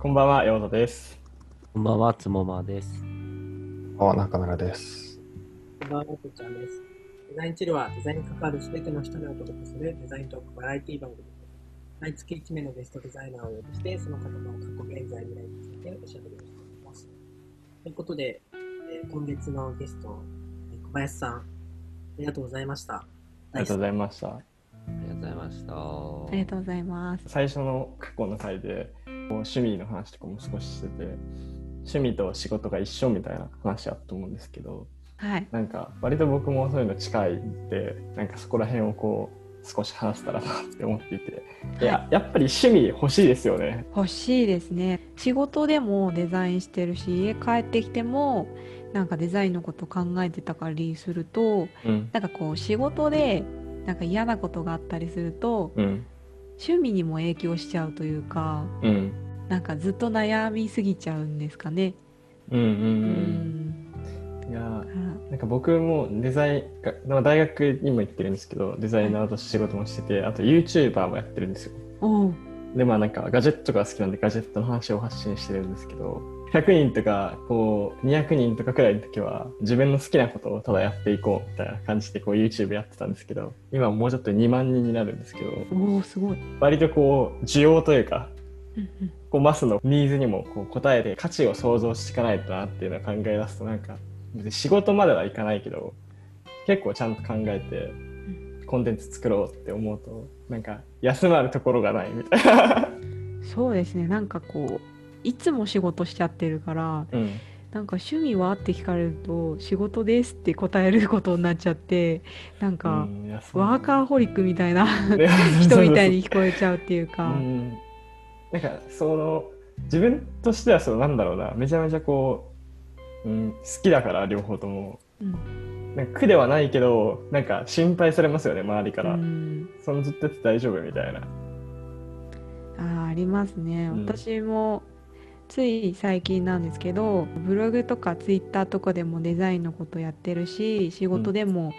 こんばんは、ヨードです。こんばんは、つもまです。あ、中村です。こんばんは、とちゃんです。デザインチルはデザインに関わるすべての人にお届けするデザイントークバラエティ番組です。毎月1名のゲストデザイナーをお呼びして、その方の過去、現在、未来についておしゃべりをしていきます。ということで、えー今月のゲスト、えー小林さん、ありがとうございました。ありがとうございました。ありがとうございました。ありがとうございます。最初の過去の回で、趣味の話とかも少ししてて、趣味と仕事が一緒みたいな話あったと思うんですけど、はい。なんか割と僕もそういうの近いんで、なんかそこら辺をこう、少し話せたらなって思っていて、いや、やっぱり趣味欲しいですよね。欲しいですね。仕事でもデザインしてるし、家帰ってきても、なんかデザインのこと考えてたりすると、うん。なんかこう仕事でなんか嫌なことがあったりすると、うん。趣味にも影響しちゃうというか、うん。なんかずっと悩みすぎちゃうんですかね。うん。うん。ううん。ん。いやあなんか僕もデザイン大学にも行ってるんですけど、デザイナーとして仕事もしてて、あと YouTuber もやってるんですよ。で、まあなんかガジェットが好きなんでガジェットの話を発信してるんですけど、100人とか、こう、200人とかくらいの時は、自分の好きなことをただやっていこうみたいな感じでこう YouTube やってたんですけど、今はもうちょっと2万人になるんですけど、おうすごい。割とこう、需要というか、こうマスのニーズにもこう応えて価値を創造していかないとなっていうのを考え出すとなんか仕事まではいかないけど結構ちゃんと考えてコンテンツ作ろうって思うとなんか休まるところがないみたいな。そうですね。なんかこういつも仕事しちゃってるから、うん。なんか趣味はって聞かれると仕事ですって答えることになっちゃってなんかワーカーホリックみたいなね人みたいに聞こえちゃうっていううかん。なんかその自分としてはそうなんだろうな。めちゃめちゃこう、うん、好きだから両方とも。うん。なんか苦ではないけどなんか心配されますよね周りから、うん。そのずっとやって大丈夫みたいな。あーありますね。うん。私もつい最近なんですけどブログとかツイッターとかでもデザインのことやってるし仕事でも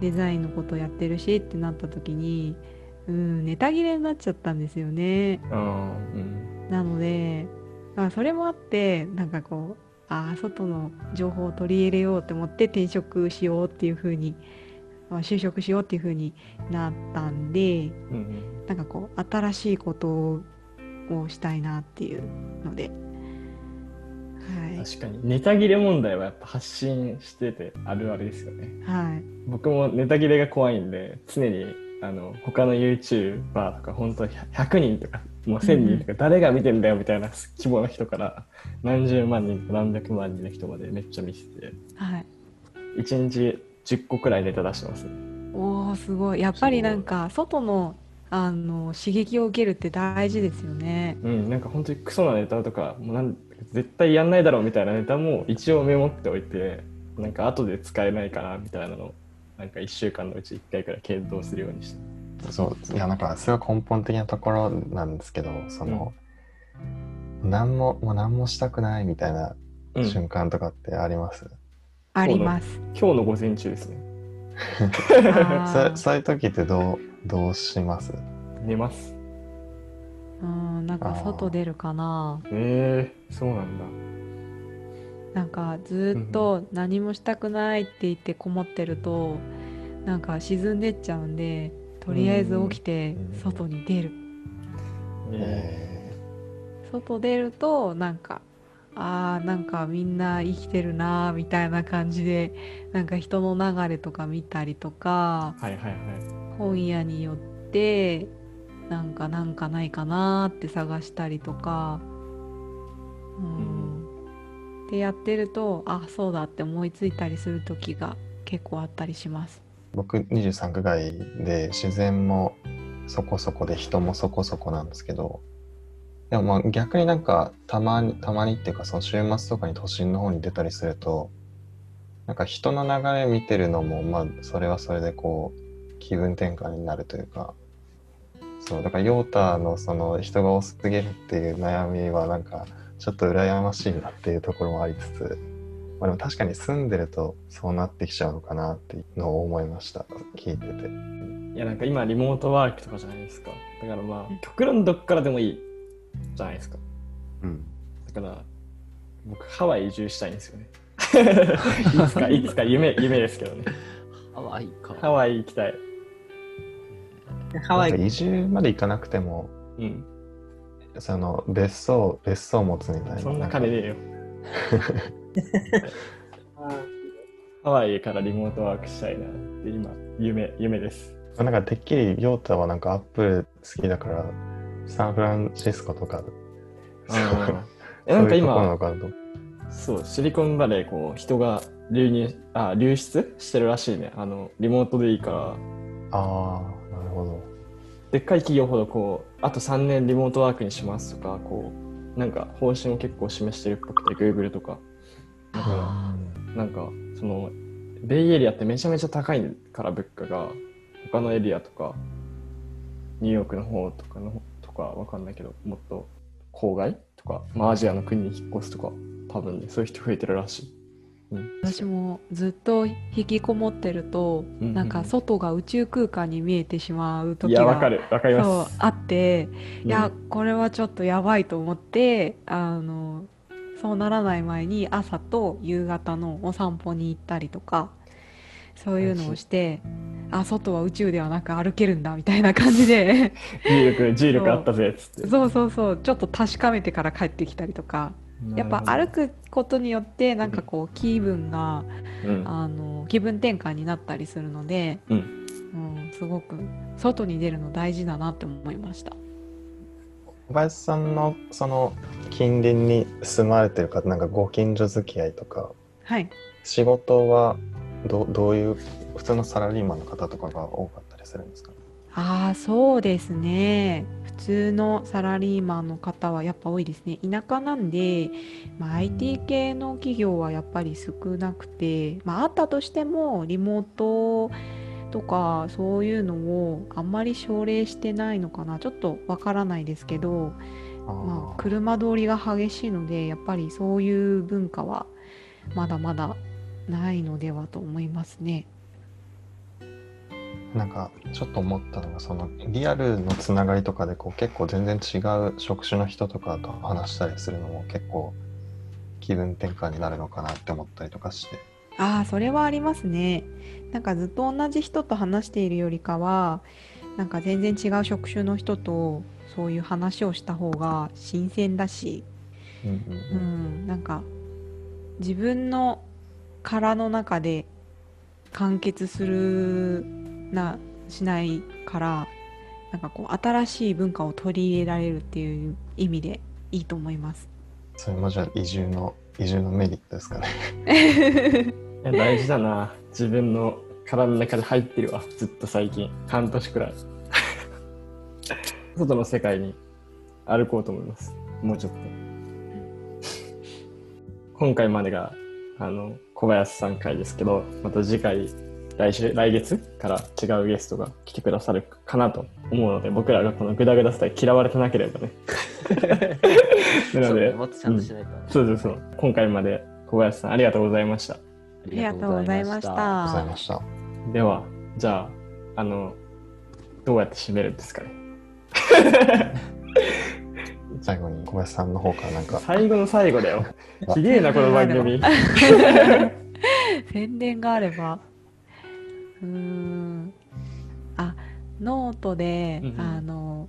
デザインのことやってるしってなった時にうんネタ切れになっちゃったんですよね。うん。なので、まあ、それもあってなんかこうあー外の情報を取り入れようと思って転職しようっていう風に、まあ、就職しようっていう風になったんでうん。なんかこう新しいことをしたいなっていうので、はい。確かにネタ切れ問題はやっぱ発信しててあるあるですよね。はい。僕もネタ切れが怖いんで常にあの他の YouTuber とか本当100人とかもう1000人とか誰が見てんだよみたいな規模の人から何十万人とか何百万人の人までめっちゃ見せてはい。1日10個くらいネタ出してますね。おーすごい。やっぱりなんか外のあの刺激を受けるって大事ですよね。うんなんか本当にクソなネタとかもうなん絶対やんないだろうみたいなネタも一応メモっておいてなんか後で使えないかなみたいなのをなんか1週間のうち1回くらい検討するようにして。そう、いや、なんか、それは根本的なところなんですけど、その、何も、もう何もしたくないみたいなうん瞬間とかってあります、あります。今日の午前中ですね。あ そ そういう時ってどう、どうします？寝ます。ーうんなんか外出るかな？えー、そうなんだ。なんかずっと何もしたくないって言ってこもってるとなんか沈んでっちゃうんでとりあえず起きてうん外に出る。ええ外出るとなんかあーなんかみんな生きてるなーみたいな感じでなんか人の流れとか見たりとか。ー、はいはいはい本屋によってなんかなんかないかなって探したりとか。うん。でやってるとあそうだって思いついたりする時が結構あったりします。僕23区外で自然もそこそこで人もそこそこなんですけど。でもまあ逆になんかたまにたまにっていうかその週末とかに都心の方に出たりするとなんか人の流れ見てるのもまあそれはそれでこう気分転換になるというかそうだからヨータのその人が多すぎるっていう悩みはなんかちょっと羨ましいなっていうところもありつつ、まあ、でも確かに住んでるとそうなってきちゃうのかなっていうのを思いました聞いてていやなんか今リモートワークとかじゃないですかだからまあ極論どっからでもいいじゃないですかううん。だから、僕、ハワイ移住したいんですよね。いつか、いつか夢、夢ですけどね。ハワイか。ハワイ行きたい。でハワイ移住まで行かなくても、うん。その別荘、別荘持つみたいな。そんな金ねえよ。あ ハワイからリモートワークしたいなって今、夢、夢です。なんかてっきり、ヨータはなんかアップル好きだから、サンフランシスコとか、えなんか今。そう、シリコンバレー、こう、人が流入、あ、流出してるらしいね。あの、リモートでいいから、ああ、ほど。でっかい企業ほど、こう、あと3年リモートワークにしますとか、こう、なんか方針を結構示してるっぽくて、Google とか。だから、なんか、その、ベイエリアってめちゃめちゃ高いから、物価が、他のエリアとか、ニューヨークの方とかの、とかわかんないけど、もっと郊外とか、まあアジアの国に引っ越すとか、多分ね、そういう人増えてるらしい。うん、私もずっと引きこもってると、うん。うんなんか外が宇宙空間に見えてしまうい時が。あって、うん。いやこれはちょっとやばいと思ってあのそうならない前に朝と夕方のお散歩に行ったりとかそういうのをしてあ外は宇宙ではなく歩けるんだみたいな感じで。重力、重力あったぜ、つって。そうそうそうちょっと確かめてから帰ってきたりとかやっぱ歩くことによってなんかこう気分がうん、あの気分転換になったりするので、うん。うん、すごく外に出るの大事だなって思いました。小林さんのその近隣に住まれてる方、なんかご近所付き合いとか、はい。仕事はどどういう、普通のサラリーマンの方とかが多かったりするんですか？ああそうですね。普通のサラリーマンの方はやっぱ多いですね。田舎なんで、まあ、IT 系の企業はやっぱり少なくて、まあ、あったとしてもリモートとかそういうのをあんまり奨励してないのかな。ちょっとわからないですけど、まあ、車通りが激しいのでやっぱりそういう文化はまだまだないのではと思いますね。なんかちょっと思ったのがそのリアルのつながりとかでこう結構全然違う職種の人とかと話したりするのも結構気分転換になるのかなって思ったりとかしてああ、それはありますね。なんかずっと同じ人と話しているよりかは、なんか全然違う職種の人とそういう話をした方が新鮮だし、うんうんなんか自分の殻の中で完結するな、しないから、なんかこう新しい文化を取り入れられるっていう意味でいいと思います。それもじゃあ移住の移住のメリットですかね いや大事だな。自分の体の中で入ってるわ。ずっと最近。半年くらい。外の世界に歩こうと思います。もうちょっと。今回までが、あの、小林さん回ですけど、また次回、来週、来月から違うゲストが来てくださるかなと思うので、僕らがこのグダグダスタイル嫌われてなければね。なのでそうね、もっとちゃんとしないと。そうそうそう。今回まで小林さんありがとうございました。あありがとうございましありがとうごたざい。ましたでは、じゃあ、あの、どうやって締めるんですかね。最後に小林さんの方からなんか最後の最後だよ。ひげえな、この番組。宣伝があればうーん。あノートで、うんうん。あの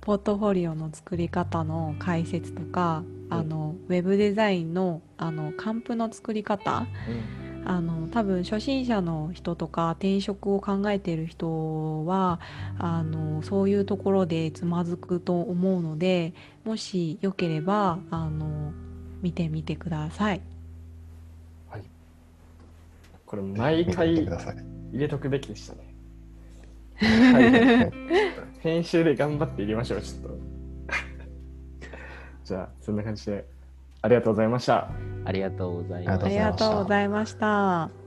ポートフォリオの作り方の解説とか、うんあのウェブデザインのあの還付の作り方。あの多分初心者の人とか転職を考えている人はあのそういうところでつまずくと思うのでもしよければあの見てみてください。これ、毎回入れとくべきでしたね。はい編集で頑張って入れましょう、ちょっと。じゃあ、そんな感じで、ありがとうございました。ありがとうございましたありがとうございました。